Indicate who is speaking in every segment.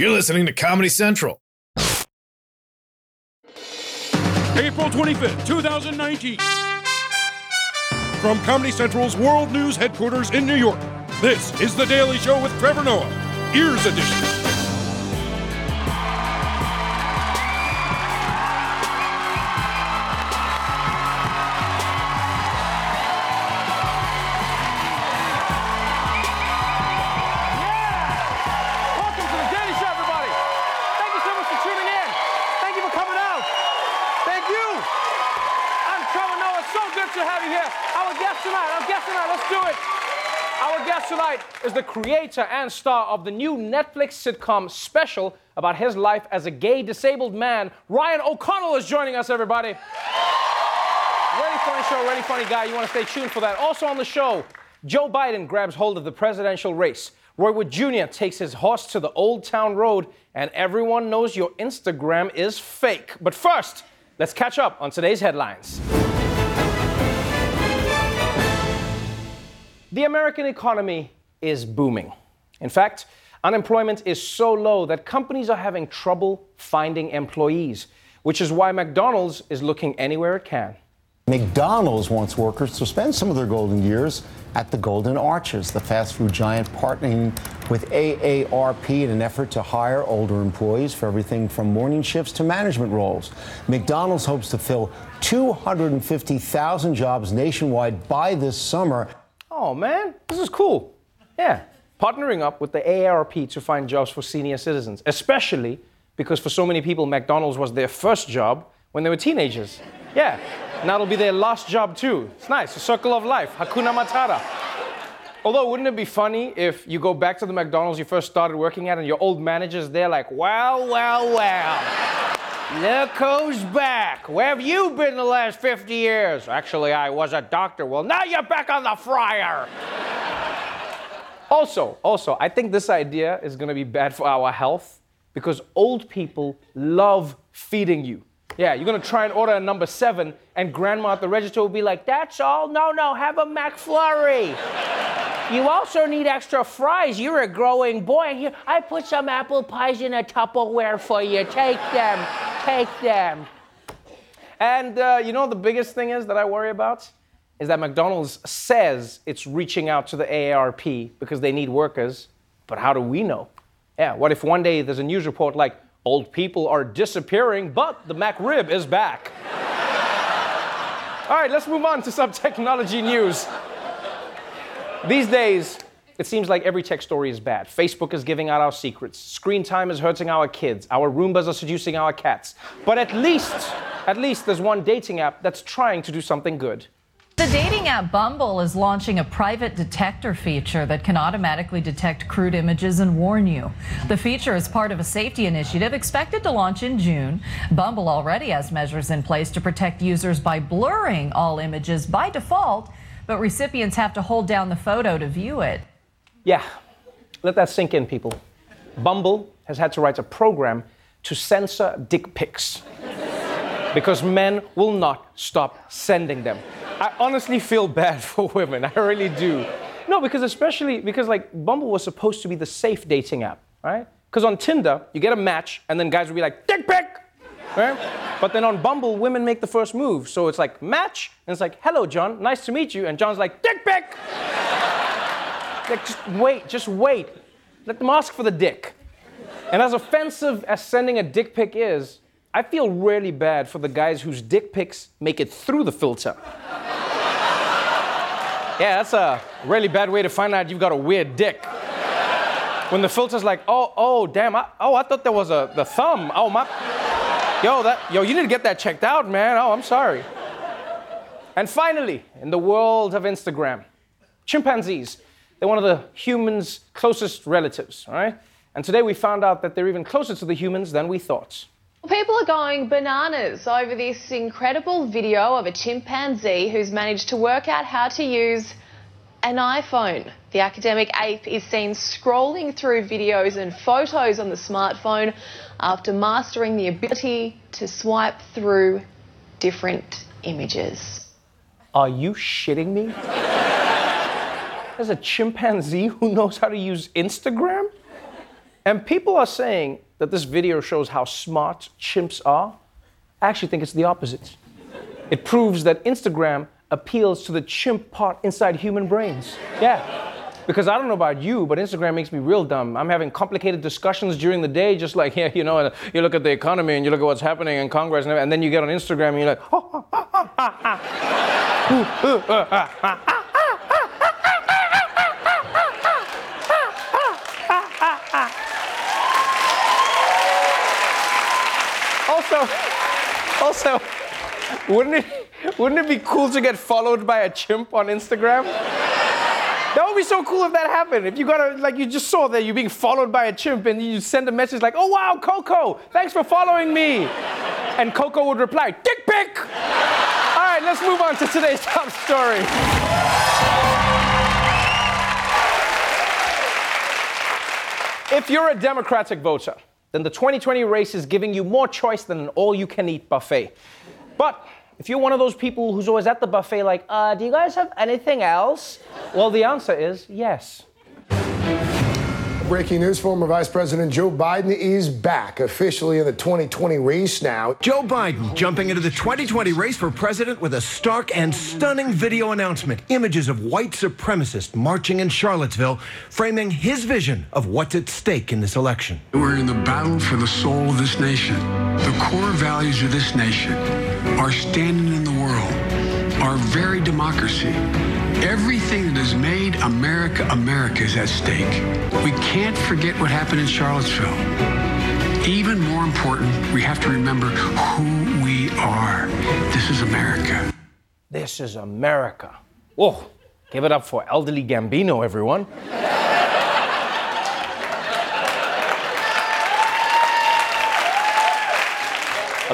Speaker 1: You're listening to Comedy Central.
Speaker 2: April 25th, 2019. From Comedy Central's World News headquarters in New York, this is The Daily Show with Trevor Noah, Ears Edition.
Speaker 3: Do it. Our guest tonight is the creator and star of the new Netflix sitcom special about his life as a gay disabled man. Ryan O'Connell is joining us, everybody. Really funny show, really funny guy. You want to stay tuned for that. Also on the show, Joe Biden grabs hold of the presidential race. Roy Wood Jr. takes his horse to the Old Town Road, and everyone knows your Instagram is fake. But first, let's catch up on today's headlines. The American economy is booming. In fact, unemployment is so low that companies are having trouble finding employees, which is why McDonald's is looking anywhere it can.
Speaker 4: McDonald's wants workers to spend some of their golden years at the Golden Arches, the fast food giant partnering with AARP in an effort to hire older employees for everything from morning shifts to management roles. McDonald's hopes to fill 250,000 jobs nationwide by this summer.
Speaker 3: Oh man, this is cool. Yeah, partnering up with the AARP to find jobs for senior citizens, especially because for so many people, McDonald's was their first job when they were teenagers. Yeah, now it'll be their last job too. It's nice, a circle of life, Hakuna Matata. Although, wouldn't it be funny if you go back to the McDonald's you first started working at and your old manager's there like, well, well, well. Look who's back. Where have you been the last 50 years? Actually, I was a doctor. Well, now you're back on the fryer. also, also, I think this idea is to be bad for our health because old people love feeding you. Yeah, you're to try and order a number seven, and grandma at the register will be like, That's all? No, no, have a McFlurry. You also need extra fries. You're a growing boy. Here, I put some apple pies in a Tupperware for you. Take them. Take them. And uh, you know the biggest thing is that I worry about? Is that McDonald's says it's reaching out to the AARP because they need workers, but how do we know? Yeah, what if one day there's a news report like, old people are disappearing, but the McRib is back? All right, let's move on to some technology news. These days, it seems like every tech story is bad. Facebook is giving out our secrets. Screen time is hurting our kids. Our Roombas are seducing our cats. But at least, at least there's one dating app that's trying to do something good.
Speaker 5: The dating app Bumble is launching a private detector feature that can automatically detect crude images and warn you. The feature is part of a safety initiative expected to launch in June. Bumble already has measures in place to protect users by blurring all images by default, but recipients have to hold down the photo to view it.
Speaker 3: Yeah, let that sink in, people. Bumble has had to write a program to censor dick pics because men will not stop sending them. I honestly feel bad for women. I really do. No, because especially because like Bumble was supposed to be the safe dating app, right? Because on Tinder, you get a match and then guys will be like, dick pic! Right? But then on Bumble, women make the first move. So it's like match, and it's like, hello, John, nice to meet you. And John's like, dick pic! like, just wait, just wait. Let them ask for the dick. And as offensive as sending a dick pic is, I feel really bad for the guys whose dick pics make it through the filter. yeah, that's a really bad way to find out you've got a weird dick. When the filter's like, oh, oh, damn, I, oh, I thought there was a the thumb. Oh my, yo, that, yo, you need to get that checked out, man. Oh, I'm sorry. And finally, in the world of Instagram, chimpanzees, they're one of the humans' closest relatives, right? And today we found out that they're even closer to the humans than we thought.
Speaker 6: People are going bananas over this incredible video of a chimpanzee who's managed to work out how to use an iPhone. The academic ape is seen scrolling through videos and photos on the smartphone after mastering the ability to swipe through different images.
Speaker 3: Are you shitting me? There's a chimpanzee who knows how to use Instagram? And people are saying that this video shows how smart chimps are. I actually think it's the opposite. It proves that Instagram appeals to the chimp part inside human brains. Yeah. Because I don't know about you, but Instagram makes me real dumb. I'm having complicated discussions during the day, just like, yeah, you know, you look at the economy and you look at what's happening in Congress, and, and then you get on Instagram and you're like, oh, oh, oh, oh, oh. Also, also, wouldn't it, wouldn't it be cool to get followed by a chimp on Instagram? That would be so cool if that happened. If you got a, like, you just saw that you're being followed by a chimp and you send a message like, oh wow, Coco, thanks for following me. And Coco would reply, dick pic. All right, let's move on to today's top story. If you're a Democratic voter, then the 2020 race is giving you more choice than an all you can eat buffet. But if you're one of those people who's always at the buffet, like, uh, do you guys have anything else? Well, the answer is yes.
Speaker 1: Breaking news former Vice President Joe Biden is back officially in the 2020 race now.
Speaker 7: Joe Biden jumping into the 2020 race for president with a stark and stunning video announcement. Images of white supremacists marching in Charlottesville, framing his vision of what's at stake in this election.
Speaker 8: We're in the battle for the soul of this nation. The core values of this nation, our standing in the world, our very democracy. Everything that has made America America is at stake. We can't forget what happened in Charlottesville. Even more important, we have to remember who we are. This is America.
Speaker 3: This is America. Whoa, give it up for elderly Gambino, everyone.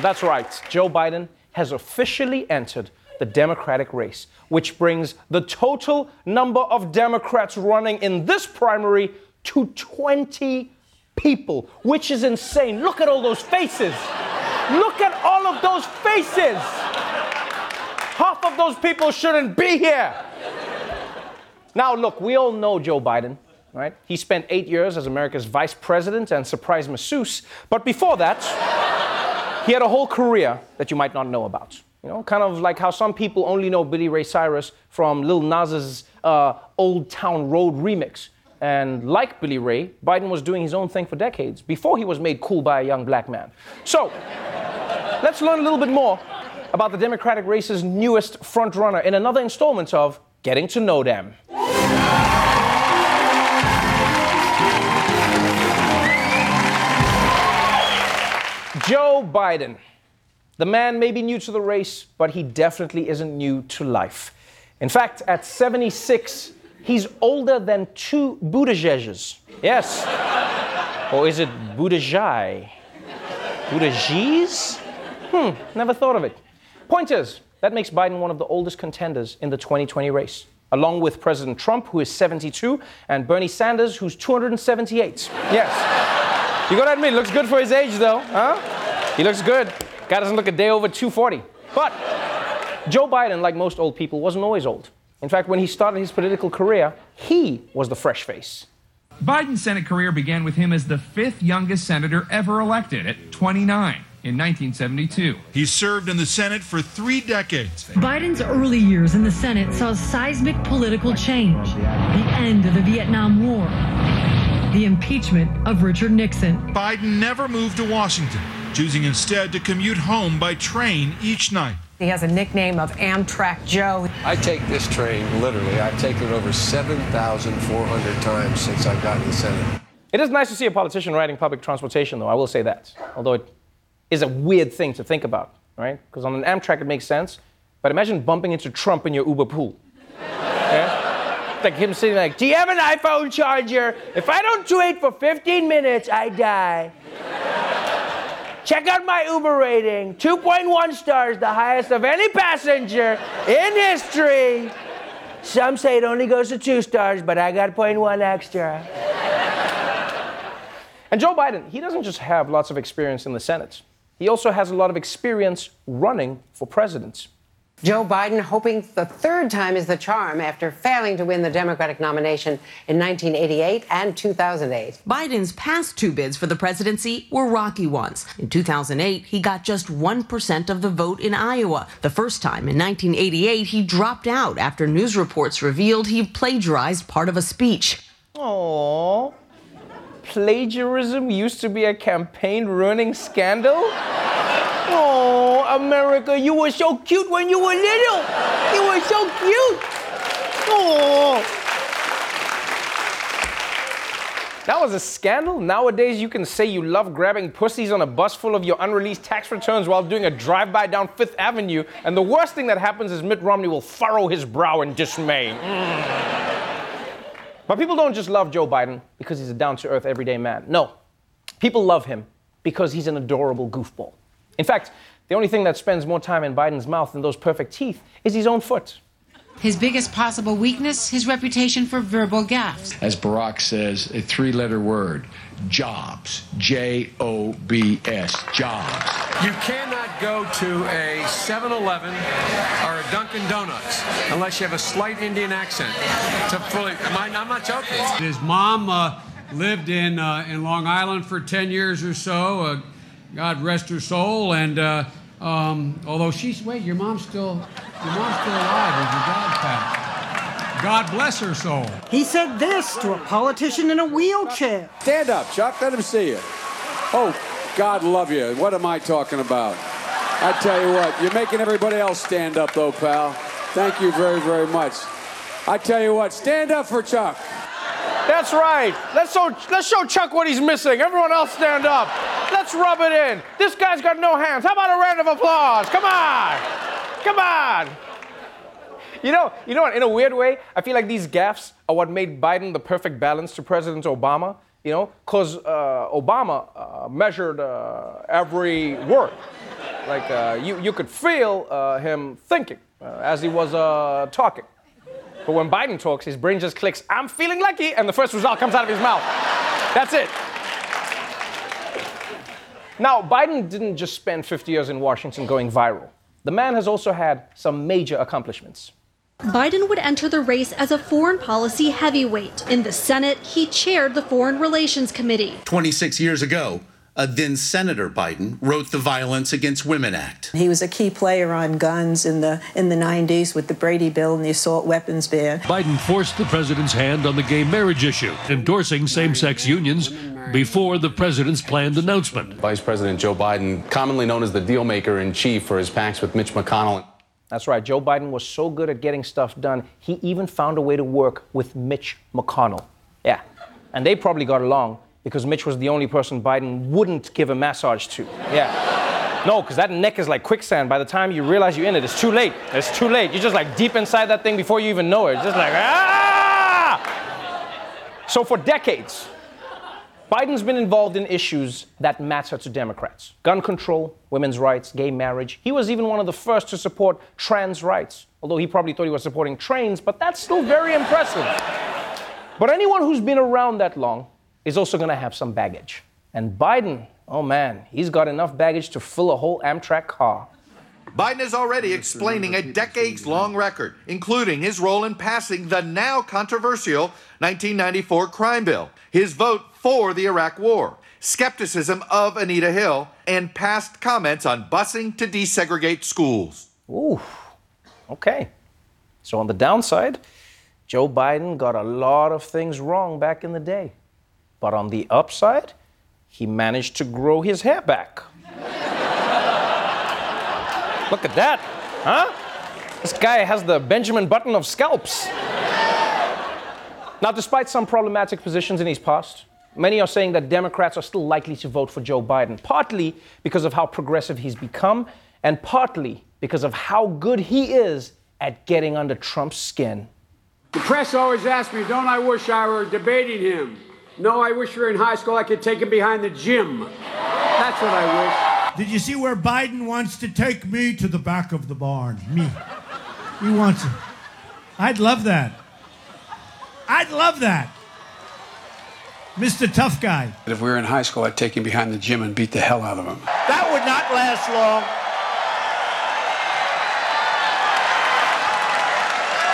Speaker 3: that's right, Joe Biden has officially entered the Democratic race, which brings the total number of Democrats running in this primary to 20 people, which is insane. Look at all those faces. Look at all of those faces. Half of those people shouldn't be here. Now, look, we all know Joe Biden, right? He spent eight years as America's vice president and surprise masseuse. But before that, he had a whole career that you might not know about. You know, kind of like how some people only know Billy Ray Cyrus from Lil Nas's uh, Old Town Road remix. And like Billy Ray, Biden was doing his own thing for decades before he was made cool by a young black man. So, let's learn a little bit more about the Democratic race's newest frontrunner in another installment of Getting to Know Them. Joe Biden. The man may be new to the race, but he definitely isn't new to life. In fact, at 76, he's older than two Buttigiegs. Yes. or is it Buttigieg? Buttigiegs? Hmm, never thought of it. Point is, that makes Biden one of the oldest contenders in the 2020 race, along with President Trump, who is 72, and Bernie Sanders, who's 278. Yes. You gotta admit, looks good for his age, though, huh? He looks good. Guy doesn't look a day over 240. But Joe Biden, like most old people, wasn't always old. In fact, when he started his political career, he was the fresh face.
Speaker 9: Biden's Senate career began with him as the fifth youngest senator ever elected at 29 in 1972.
Speaker 10: He served in the Senate for three decades.
Speaker 11: Biden's early years in the Senate saw seismic political change, the end of the Vietnam War, the impeachment of Richard Nixon.
Speaker 10: Biden never moved to Washington, choosing instead to commute home by train each night.
Speaker 12: He has a nickname of Amtrak Joe.
Speaker 13: I take this train literally. I've taken it over 7,400 times since I've gotten to the Senate.
Speaker 3: It is nice to see a politician riding public transportation, though, I will say that. Although it is a weird thing to think about, right? Because on an Amtrak it makes sense, but imagine bumping into Trump in your Uber pool. Yeah? Like him sitting like, Do you have an iPhone charger? If I don't tweet for 15 minutes, I die. Check out my Uber rating 2.1 stars, the highest of any passenger in history. Some say it only goes to two stars, but I got 0.1 extra. and Joe Biden, he doesn't just have lots of experience in the Senate, he also has a lot of experience running for president.
Speaker 12: Joe Biden hoping the third time is the charm after failing to win the Democratic nomination in 1988 and 2008.
Speaker 14: Biden's past two bids for the presidency were rocky ones. In 2008, he got just 1% of the vote in Iowa. The first time in 1988, he dropped out after news reports revealed he plagiarized part of a speech.
Speaker 3: Aww. Plagiarism used to be a campaign ruining scandal? Oh, America, you were so cute when you were little. You were so cute. Oh. That was a scandal. Nowadays, you can say you love grabbing pussies on a bus full of your unreleased tax returns while doing a drive by down Fifth Avenue, and the worst thing that happens is Mitt Romney will furrow his brow in dismay. Mm. But people don't just love Joe Biden because he's a down to earth, everyday man. No. People love him because he's an adorable goofball. In fact, the only thing that spends more time in Biden's mouth than those perfect teeth is his own foot.
Speaker 15: His biggest possible weakness, his reputation for verbal gaffes.
Speaker 16: As Barack says, a three letter word jobs. J O B S. Jobs.
Speaker 13: You cannot go to a 7 Eleven or a Dunkin' Donuts unless you have a slight Indian accent to fully. Am I, I'm not joking.
Speaker 17: His mom uh, lived in, uh, in Long Island for 10 years or so. Uh, God rest her soul. And uh, um, although she's, wait, your mom's still, your mom's still alive. Is your dad, Pat? God bless her soul.
Speaker 18: He said this to a politician in a wheelchair.
Speaker 19: Stand up, Chuck. Let him see you. Oh, God love you. What am I talking about? I tell you what, you're making everybody else stand up, though, pal. Thank you very, very much. I tell you what, stand up for Chuck.
Speaker 3: That's right. Let's show, let's show Chuck what he's missing. Everyone else stand up. Let's rub it in. This guy's got no hands. How about a round of applause? Come on. Come on. You know, you know what? In a weird way, I feel like these gaffes are what made Biden the perfect balance to President Obama. You know, because uh, Obama uh, measured uh, every word. Like uh, you, you could feel uh, him thinking uh, as he was talking. But when Biden talks, his brain just clicks, I'm feeling lucky, and the first result comes out of his mouth. That's it. Now, Biden didn't just spend 50 years in Washington going viral. The man has also had some major accomplishments.
Speaker 20: Biden would enter the race as a foreign policy heavyweight. In the Senate, he chaired the Foreign Relations Committee.
Speaker 21: 26 years ago, uh, then Senator Biden wrote the Violence Against Women Act.
Speaker 22: He was a key player on guns in the in the 90s with the Brady bill and the assault weapons ban.
Speaker 23: Biden forced the president's hand on the gay marriage issue, endorsing same-sex unions before the president's planned announcement.
Speaker 24: Vice President Joe Biden, commonly known as the dealmaker in chief for his pacts with Mitch McConnell.
Speaker 3: That's right. Joe Biden was so good at getting stuff done, he even found a way to work with Mitch McConnell. Yeah. And they probably got along because Mitch was the only person Biden wouldn't give a massage to. Yeah. No, because that neck is like quicksand. By the time you realize you're in it, it's too late. It's too late. You're just like deep inside that thing before you even know it. It's just like, ah! So for decades, Biden's been involved in issues that matter to Democrats gun control, women's rights, gay marriage. He was even one of the first to support trans rights, although he probably thought he was supporting trains, but that's still very impressive. But anyone who's been around that long is also going to have some baggage. And Biden, oh man, he's got enough baggage to fill a whole Amtrak car.
Speaker 25: Biden is already explaining a decades long record, including his role in passing the now controversial 1994 crime bill, his vote for the Iraq War, skepticism of Anita Hill, and past comments on busing to desegregate schools.
Speaker 3: Ooh, okay. So on the downside, Joe Biden got a lot of things wrong back in the day. But on the upside, he managed to grow his hair back. Look at that, huh? This guy has the Benjamin Button of scalps. Now, despite some problematic positions in his past, many are saying that Democrats are still likely to vote for Joe Biden, partly because of how progressive he's become, and partly because of how good he is at getting under Trump's skin.
Speaker 26: The press always asks me, don't I wish I were debating him? No, I wish we were in high school. I could take him behind the gym. That's what I wish.
Speaker 27: Did you see where Biden wants to take me to the back of the barn? Me. He wants it. I'd love that. I'd love that. Mr. Tough Guy.
Speaker 19: If we were in high school, I'd take him behind the gym and beat the hell out of him.
Speaker 27: That would not last long.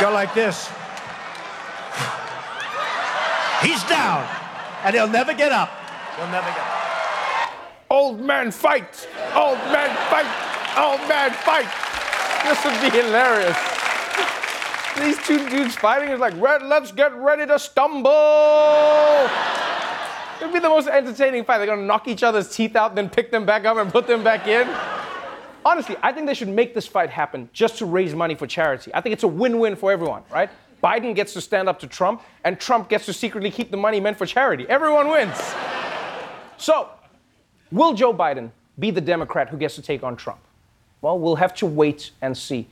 Speaker 27: Go like this. He's down, and he'll never get up. He'll never get up.
Speaker 3: Old man fight! Old man fight! Old man fight! This would be hilarious. These two dudes fighting is like, "Red, let's get ready to stumble. It'd be the most entertaining fight. They're gonna knock each other's teeth out, then pick them back up and put them back in. Honestly, I think they should make this fight happen just to raise money for charity. I think it's a win win for everyone, right? Biden gets to stand up to Trump, and Trump gets to secretly keep the money meant for charity. Everyone wins. So, will Joe Biden be the Democrat who gets to take on Trump? Well, we'll have to wait and see.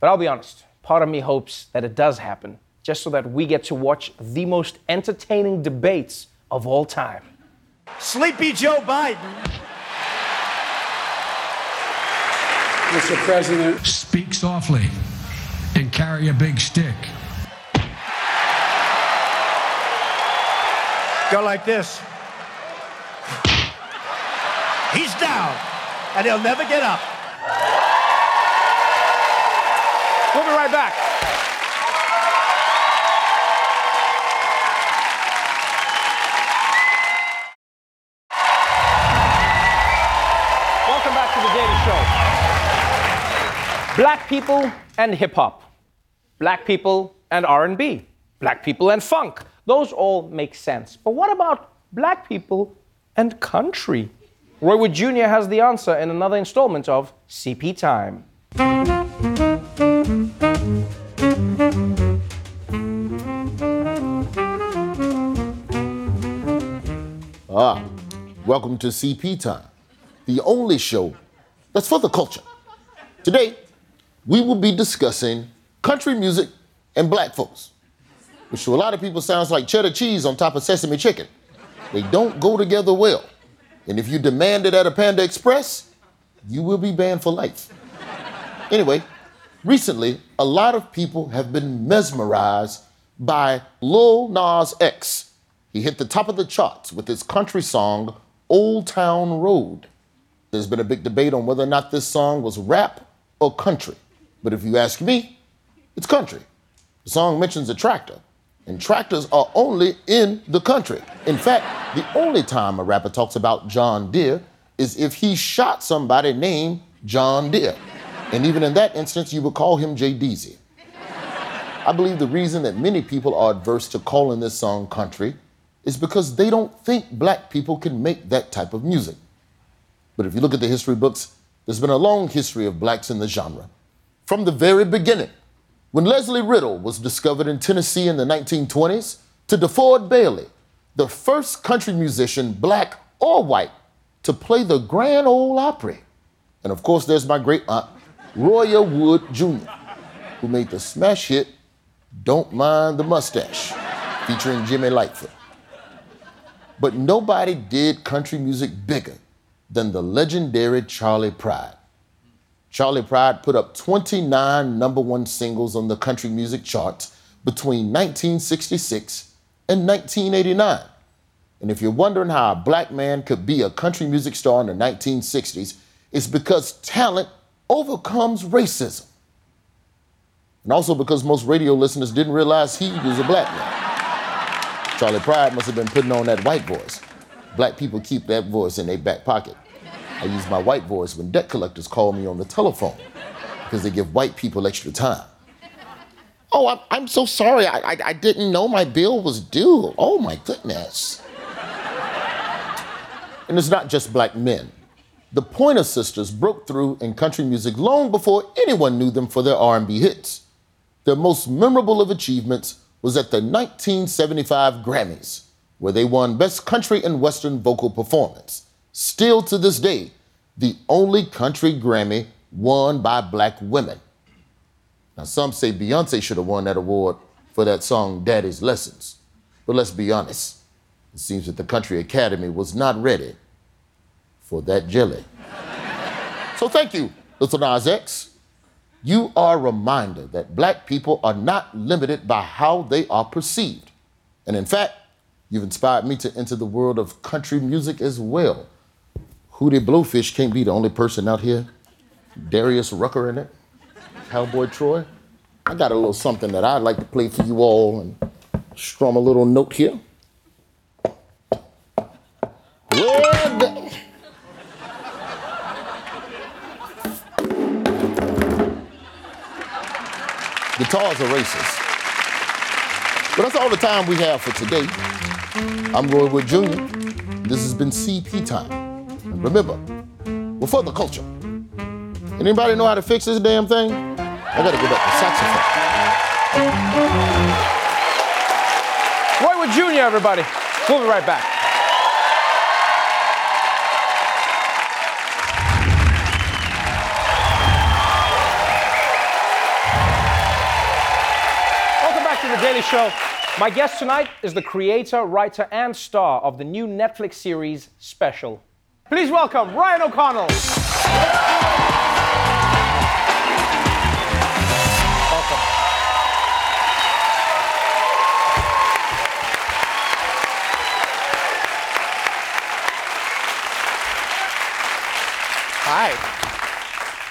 Speaker 3: But I'll be honest, part of me hopes that it does happen, just so that we get to watch the most entertaining debates of all time.
Speaker 27: Sleepy Joe Biden.
Speaker 16: Mr. President.
Speaker 17: Speak softly and carry a big stick.
Speaker 27: Go like this. He's down, and he'll never get up.
Speaker 3: We'll be right back. Welcome back to the Daily Show. Black people and hip hop. Black people and R&B. Black people and funk. Those all make sense. But what about black people and country? Roy Wood Jr. has the answer in another installment of CP Time.
Speaker 28: Ah, welcome to CP Time, the only show that's for the culture. Today, we will be discussing country music and black folks, which to a lot of people sounds like cheddar cheese on top of sesame chicken. They don't go together well. And if you demand it at a Panda Express, you will be banned for life. Anyway, recently, a lot of people have been mesmerized by Lil Nas X. He hit the top of the charts with his country song, Old Town Road. There's been a big debate on whether or not this song was rap or country. But if you ask me, it's country. The song mentions a tractor, and tractors are only in the country. In fact, the only time a rapper talks about John Deere is if he shot somebody named John Deere. And even in that instance, you would call him Jay Deasy. I believe the reason that many people are adverse to calling this song country is because they don't think black people can make that type of music. But if you look at the history books, there's been a long history of blacks in the genre. From the very beginning, when Lesley Riddle was discovered in Tennessee in the 1920s, to DeFord Bailey, the first country musician, black or white, to play the Grand Ole Opry. And of course, there's my great aunt, Roya Wood Jr., who made the smash hit Don't Mind the Mustache, featuring Jimmy Lightfoot. But nobody did country music bigger than the legendary Charley Pride. Charley Pride put up 29 number one singles on the country music charts between 1966 and 1989. And if you're wondering how a black man could be a country music star in the 1960s, it's because talent overcomes racism. And also because most radio listeners didn't realize he was a black man. Charley Pride must have been putting on that white voice. Black people keep that voice in their back pocket. I use my white voice when debt collectors call me on the telephone because they give white people extra time. Oh, I'm, I'm so sorry. I, I, I didn't know my bill was due. Oh, my goodness. And it's not just black men. The Pointer Sisters broke through in country music long before anyone knew them for their R&B hits. Their most memorable of achievements was at the 1975 Grammys, where they won Best Country and Western Vocal Performance. Still to this day, the only country Grammy won by black women. Now, some say Beyonce should have won that award for that song, Daddy's Lessons. But let's be honest, it seems that the Country Academy was not ready for that jelly. so thank you, Little Nas X. You are a reminder that black people are not limited by how they are perceived. And in fact, you've inspired me to enter the world of country music as well. Hootie Blowfish can't be the only person out here. Darius Rucker in it. Cowboy Troy. I got a little something that I'd like to play for you all and strum a little note here. Guitars are racist. But that's all the time we have for today. I'm Roy Wood Jr. This has been CP Time. Remember, we're for the culture. Anybody know how to fix this damn thing? I gotta get up the saxophone.
Speaker 3: Roy Wood Jr., everybody. We'll be right back. Welcome back to The Daily Show. My guest tonight is the creator, writer, and star of the new Netflix series Special. Please welcome Ryan O'Connell. Welcome.
Speaker 29: Hi.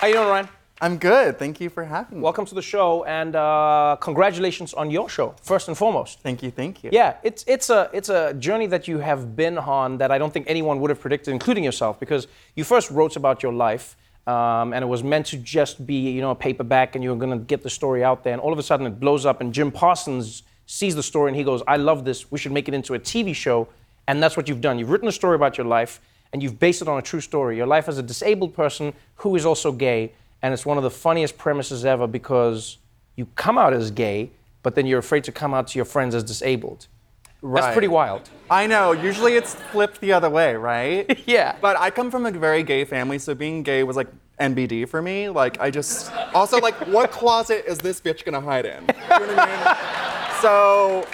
Speaker 3: How you doing, Ryan?
Speaker 29: I'm good. Thank you for having me.
Speaker 3: Welcome to the show, and uh, congratulations on your show, first and foremost.
Speaker 29: Thank you. Thank you.
Speaker 3: Yeah, it's it's a it's a journey that you have been on that I don't think anyone would have predicted, including yourself, because you first wrote about your life, um, and it was meant to just be you know a paperback, and you were going to get the story out there, and all of a sudden it blows up, and Jim Parsons sees the story, and he goes, "I love this. We should make it into a TV show," and that's what you've done. You've written a story about your life, and you've based it on a true story. Your life as a disabled person who is also gay, and it's one of the funniest premises ever because you come out as gay, but then you're afraid to come out to your friends as disabled.
Speaker 29: Right.
Speaker 3: That's pretty wild.
Speaker 29: I know. Usually it's flipped the other way, right?
Speaker 3: yeah.
Speaker 29: But I come from a very gay family, so being gay was like NBD for me. Like I just also like what closet is this bitch gonna hide in? You know what I mean? So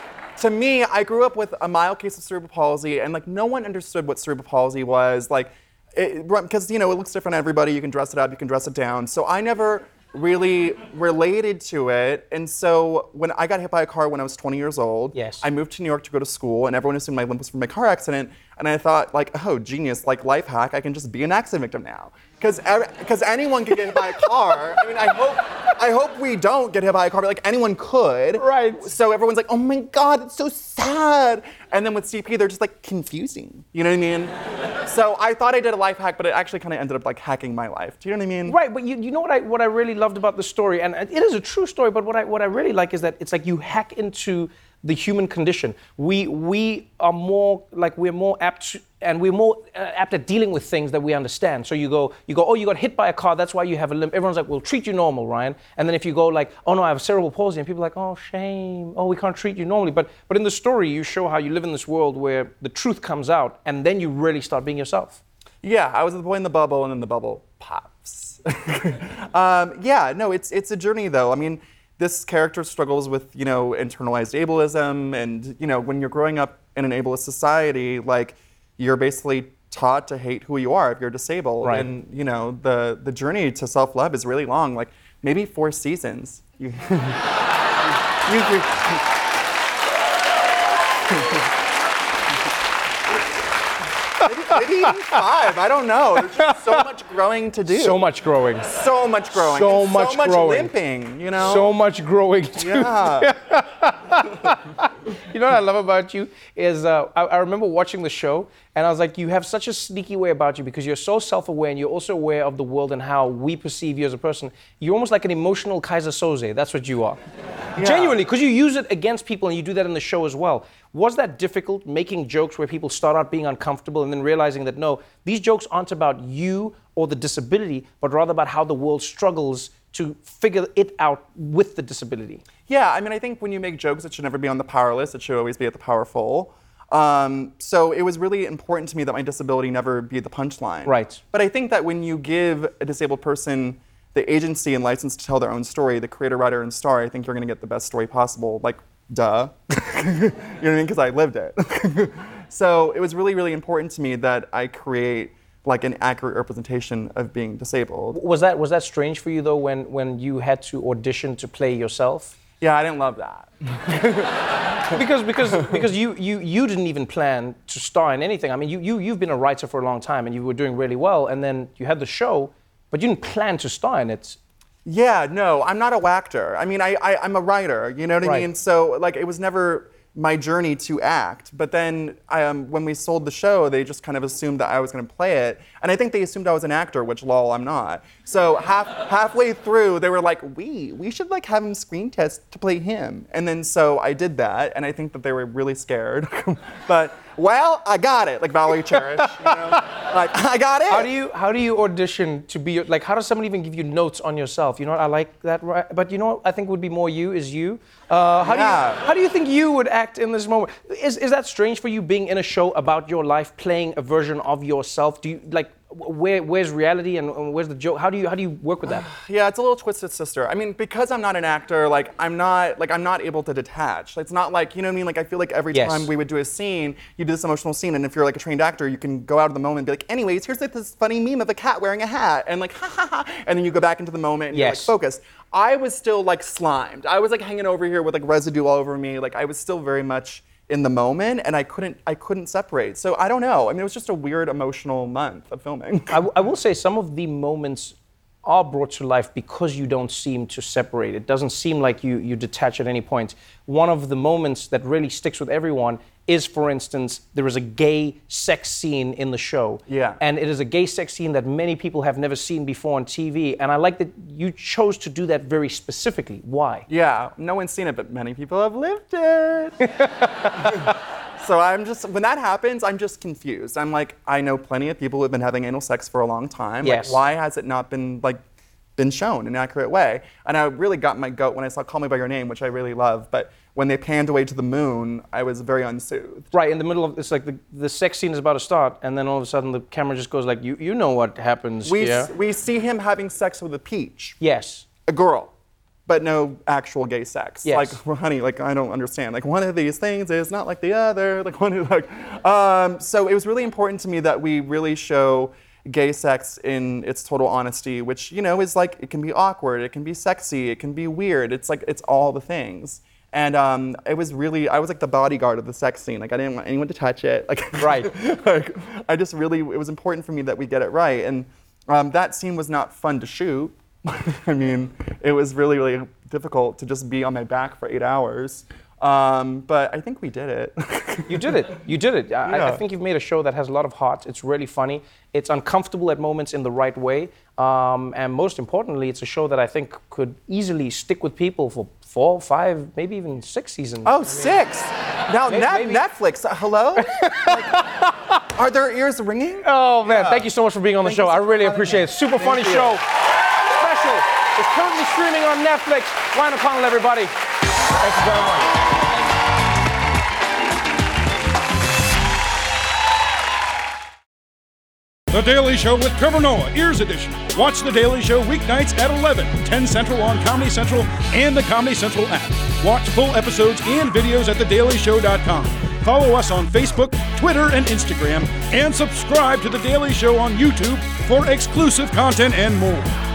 Speaker 29: to me, I grew up with a mild case of cerebral palsy, and like no one understood what cerebral palsy was. Like because you know it looks different on everybody. You can dress it up, you can dress it down. So I never really related to it. And so when I got hit by a car when I was 20 years old,
Speaker 3: Yes.
Speaker 29: I moved to New York to go to school, and everyone assumed my limp was from my car accident. And I thought, like, oh, genius, like life hack, I can just be an accident victim now. Because because anyone can get hit by a car. I mean, I hope I hope we don't get hit by a car, but like anyone could. Right. So everyone's like, oh my god, it's so sad. And then with CP, they're just like confusing. You know what I mean? so I thought I did a life hack, but it actually kind of ended up like hacking my life. Do you know what I mean?
Speaker 3: Right, but you, you know what I what I really loved about the story, and it is a true story. But what I what I really like is that it's like you hack into the human condition. We we are more like we're more apt and we're more uh, apt at dealing with things that we understand. So you go you go oh you got hit by a car that's why you have a limp. Everyone's like we'll treat you normal, Ryan. And then if you go like oh no I have cerebral palsy and people are like oh shame oh we can't treat you normally. But but in the story you show how you live in this world where the truth comes out and then you really start being yourself.
Speaker 29: Yeah, I was the boy in the bubble, and then the bubble pops. um, yeah, no, it's it's a journey though. I mean, this character struggles with you know internalized ableism, and you know when you're growing up in an ableist society, like you're basically taught to hate who you are if you're disabled,
Speaker 3: Right.
Speaker 29: and you know the the journey to self love is really long, like maybe four seasons. You, you, you, maybe, maybe even five. I don't know. There's just so much growing to do.
Speaker 3: So much growing.
Speaker 29: So much growing.
Speaker 3: So
Speaker 29: and
Speaker 3: much
Speaker 29: so much
Speaker 3: growing.
Speaker 29: limping. You know.
Speaker 3: So much growing. Too.
Speaker 29: Yeah.
Speaker 3: you know what I love about you is uh, I, I remember watching the show and I was like, you have such a sneaky way about you because you're so self-aware and you're also aware of the world and how we perceive you as a person. You're almost like an emotional Keyser Söze. That's what you are. Genuinely, because you use it against people and you do that in the show as well. Was that difficult making jokes where people start out being uncomfortable and then realizing that no, these jokes aren't about you or the disability, but rather about how the world struggles to figure it out with the disability?
Speaker 29: Yeah, I mean, I think when you make jokes, it should never be on the powerless. It should always be at the powerful. Um, so it was really important to me that my disability never be the punchline.
Speaker 3: Right.
Speaker 29: But I think that when you give a disabled person the agency and license to tell their own story, the creator, writer, and star, I think you're going to get the best story possible. Like, duh. you know what I mean? Because I lived it. so it was really, really important to me that I create like an accurate representation of being disabled.
Speaker 3: Was that was that strange for you though when when you had to audition to play yourself?
Speaker 29: Yeah, I didn't love that.
Speaker 3: because because because you you you didn't even plan to star in anything. I mean, you you you've been a writer for a long time and you were doing really well, and then you had the show, but you didn't plan to star in it.
Speaker 29: Yeah, no, I'm not a wactor. I mean, I, I I'm a writer. You know what I mean? So like, it was never my journey to act. But then um, when we sold the show, they just kind of assumed that I was going to play it, and I think they assumed I was an actor, which lol, I'm not. So half halfway through, they were like, we we should like have him screen test to play him, and then so I did that, and I think that they were really scared. but well, I got it, like Valerie Cherish. You know? like I got it.
Speaker 3: How do you how do you audition to be like? How does someone even give you notes on yourself? You know, what, I like that, right? But you know, what I think would be more you is you. Uh, how do you how do you think you would act in this moment? Is is that strange for you being in a show about your life, playing a version of yourself? Do you like where where's reality and, and where's the joke? How do you how do you work with that?
Speaker 29: Yeah, it's a little twisted sister. I mean, because I'm not an actor, like I'm not like I'm not able to detach. It's not like you know what I mean. Like I feel like every
Speaker 3: Yes.
Speaker 29: time we would do a scene, you do this emotional scene, and if you're like a trained actor, you can go out of the moment and be like, anyways, here's like this funny meme of a cat wearing a hat, and like ha ha ha, and then you go back into the moment and
Speaker 3: Yes.
Speaker 29: you're like focused. I was still like slimed. I was like hanging over here with like residue all over me. Like I was still very much in the moment, and I couldn't I couldn't separate. So I don't know. I mean, it was just a weird emotional month of filming.
Speaker 3: I, w- I will say some of the moments are brought to life because you don't seem to separate. It doesn't seem like you, you detach at any point. One of the moments that really sticks with everyone is, for instance, there is a gay sex scene in the show.
Speaker 29: Yeah.
Speaker 3: And it is a gay sex scene that many people have never seen before on TV. And I like that you chose to do that very specifically. Why?
Speaker 29: Yeah, no one's seen it, but many people have lived it. so I'm just, when that happens, I'm just confused. I'm like, I know plenty of people who have been having anal sex for a long time.
Speaker 3: Yes.
Speaker 29: Like, why has it not been like been shown in an accurate way? And I really got my goat when I saw Call Me by Your Name, which I really love. But when they panned away to the moon, I was very unsoothed.
Speaker 3: Right in the middle of it's like the, the sex scene is about to start, and then all of a sudden the camera just goes like, "You you know what happens
Speaker 29: We,
Speaker 3: here?"
Speaker 29: s- we see him having sex with a peach,
Speaker 3: yes.
Speaker 29: a girl. But no actual gay sex.
Speaker 3: Yes.
Speaker 29: Like, well, honey, like I don't understand. Like one of these things is not like the other. Like one of like. Um, so it was really important to me that we really show gay sex in its total honesty, which you know is like it can be awkward, it can be sexy, it can be weird. It's like it's all the things. And um, it was really, I was like the bodyguard of the sex scene. Like I didn't want anyone to touch it. Like
Speaker 3: Right.
Speaker 29: like I just really, it was important for me that we get it right. And um, that scene was not fun to shoot. I mean, it was really, really difficult to just be on my back for eight hours. Um, but I think we did it.
Speaker 3: You did it. You did it. I, I think you've made a show that has a lot of heart. It's really funny. It's uncomfortable at moments in the right way. Um, and most importantly, it's a show that I think could easily stick with people for four, five, maybe even six seasons.
Speaker 29: oh, six. Now,
Speaker 3: Maybe-
Speaker 29: Net-
Speaker 3: maybe.
Speaker 29: Netflix, uh, hello? Like, are their ears ringing?
Speaker 3: Oh man, thank you so much for being on the
Speaker 29: Thank
Speaker 3: show. I really appreciate it. Super funny
Speaker 29: you.
Speaker 3: show. It's currently streaming on Netflix. Ryan O'Connell, everybody. Thank you very much.
Speaker 30: The Daily Show with Trevor Noah, Ears Edition. Watch The Daily Show weeknights at 11, 10 Central on Comedy Central and the Comedy Central app. Watch full episodes and videos at thedailyshow.com. Follow us on Facebook, Twitter, and Instagram, and subscribe to The Daily Show on YouTube for exclusive content and more.